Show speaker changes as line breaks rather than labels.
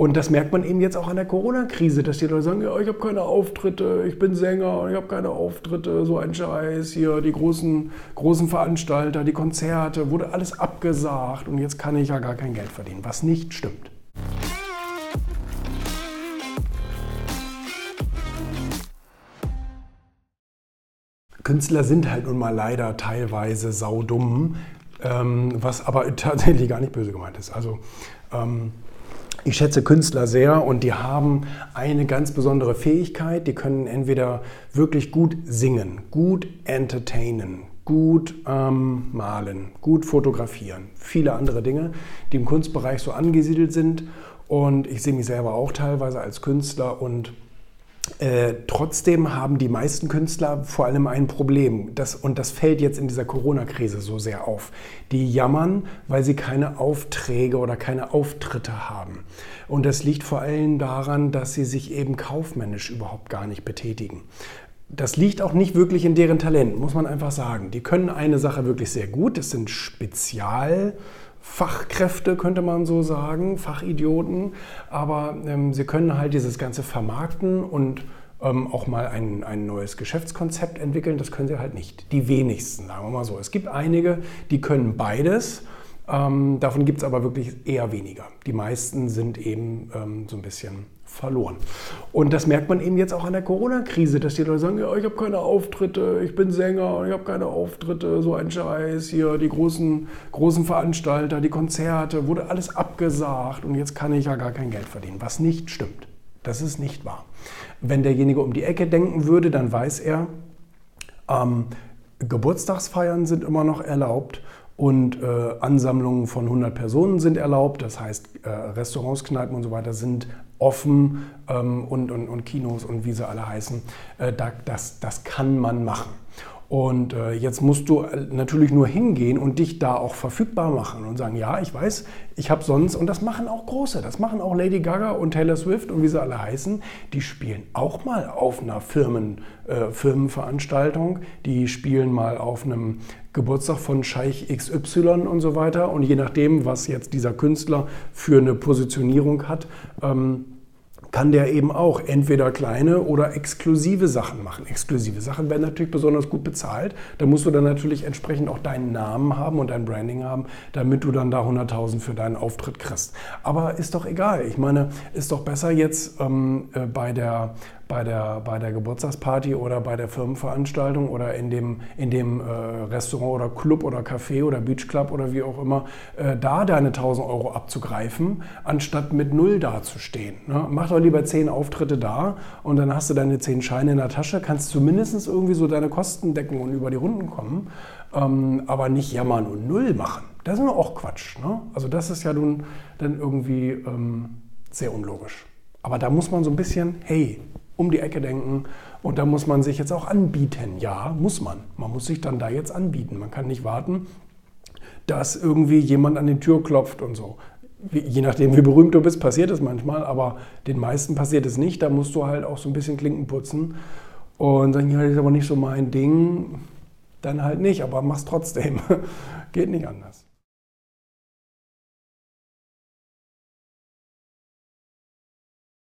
Und das merkt man eben jetzt auch an der Corona-Krise, dass die Leute sagen, ja, ich habe keine Auftritte, ich bin Sänger, ich habe keine Auftritte, so ein Scheiß hier, die großen, großen Veranstalter, die Konzerte, wurde alles abgesagt und jetzt kann ich ja gar kein Geld verdienen, was nicht stimmt. Künstler sind halt nun mal leider teilweise saudumm, ähm, was aber tatsächlich gar nicht böse gemeint ist. Also ähm, ich schätze Künstler sehr und die haben eine ganz besondere Fähigkeit. Die können entweder wirklich gut singen, gut entertainen, gut ähm, malen, gut fotografieren, viele andere Dinge, die im Kunstbereich so angesiedelt sind. Und ich sehe mich selber auch teilweise als Künstler und äh, trotzdem haben die meisten Künstler vor allem ein Problem. Das, und das fällt jetzt in dieser Corona-Krise so sehr auf. Die jammern, weil sie keine Aufträge oder keine Auftritte haben. Und das liegt vor allem daran, dass sie sich eben kaufmännisch überhaupt gar nicht betätigen. Das liegt auch nicht wirklich in deren Talent, muss man einfach sagen. Die können eine Sache wirklich sehr gut. Das sind Spezial- Fachkräfte, könnte man so sagen, Fachidioten, aber ähm, sie können halt dieses Ganze vermarkten und ähm, auch mal ein, ein neues Geschäftskonzept entwickeln. Das können sie halt nicht. Die wenigsten, sagen wir mal so. Es gibt einige, die können beides. Ähm, davon gibt es aber wirklich eher weniger. Die meisten sind eben ähm, so ein bisschen verloren. Und das merkt man eben jetzt auch an der Corona-Krise, dass die Leute sagen, ja, ich habe keine Auftritte, ich bin Sänger, ich habe keine Auftritte, so ein Scheiß hier, die großen, großen Veranstalter, die Konzerte, wurde alles abgesagt und jetzt kann ich ja gar kein Geld verdienen, was nicht stimmt. Das ist nicht wahr. Wenn derjenige um die Ecke denken würde, dann weiß er, ähm, Geburtstagsfeiern sind immer noch erlaubt und äh, Ansammlungen von 100 Personen sind erlaubt. Das heißt, äh, Restaurants, Kneipen und so weiter sind offen ähm, und, und, und, Kinos und wie sie alle heißen. Äh, da, das, das kann man machen. Und äh, jetzt musst du äh, natürlich nur hingehen und dich da auch verfügbar machen und sagen, ja, ich weiß, ich habe sonst, und das machen auch große, das machen auch Lady Gaga und Taylor Swift und wie sie alle heißen, die spielen auch mal auf einer Firmen, äh, Firmenveranstaltung, die spielen mal auf einem Geburtstag von Scheich XY und so weiter. Und je nachdem, was jetzt dieser Künstler für eine Positionierung hat, ähm, kann der eben auch entweder kleine oder exklusive Sachen machen. Exklusive Sachen werden natürlich besonders gut bezahlt. Da musst du dann natürlich entsprechend auch deinen Namen haben und dein Branding haben, damit du dann da 100.000 für deinen Auftritt kriegst. Aber ist doch egal. Ich meine, ist doch besser jetzt ähm, äh, bei der bei der, bei der Geburtstagsparty oder bei der Firmenveranstaltung oder in dem, in dem äh, Restaurant oder Club oder Café oder Beachclub oder wie auch immer, äh, da deine 1000 Euro abzugreifen, anstatt mit Null dazustehen. Ne? Mach doch lieber 10 Auftritte da und dann hast du deine 10 Scheine in der Tasche, kannst zumindest irgendwie so deine Kosten decken und über die Runden kommen, ähm, aber nicht jammern und Null machen. Das ist nur auch Quatsch. Ne? Also das ist ja nun dann irgendwie ähm, sehr unlogisch. Aber da muss man so ein bisschen, hey, um die Ecke denken und da muss man sich jetzt auch anbieten. Ja, muss man. Man muss sich dann da jetzt anbieten. Man kann nicht warten, dass irgendwie jemand an die Tür klopft und so. Je nachdem, wie berühmt du bist, passiert es manchmal, aber den meisten passiert es nicht. Da musst du halt auch so ein bisschen Klinken putzen und sagen, ja, das ist aber nicht so mein Ding. Dann halt nicht, aber mach's trotzdem. Geht nicht anders.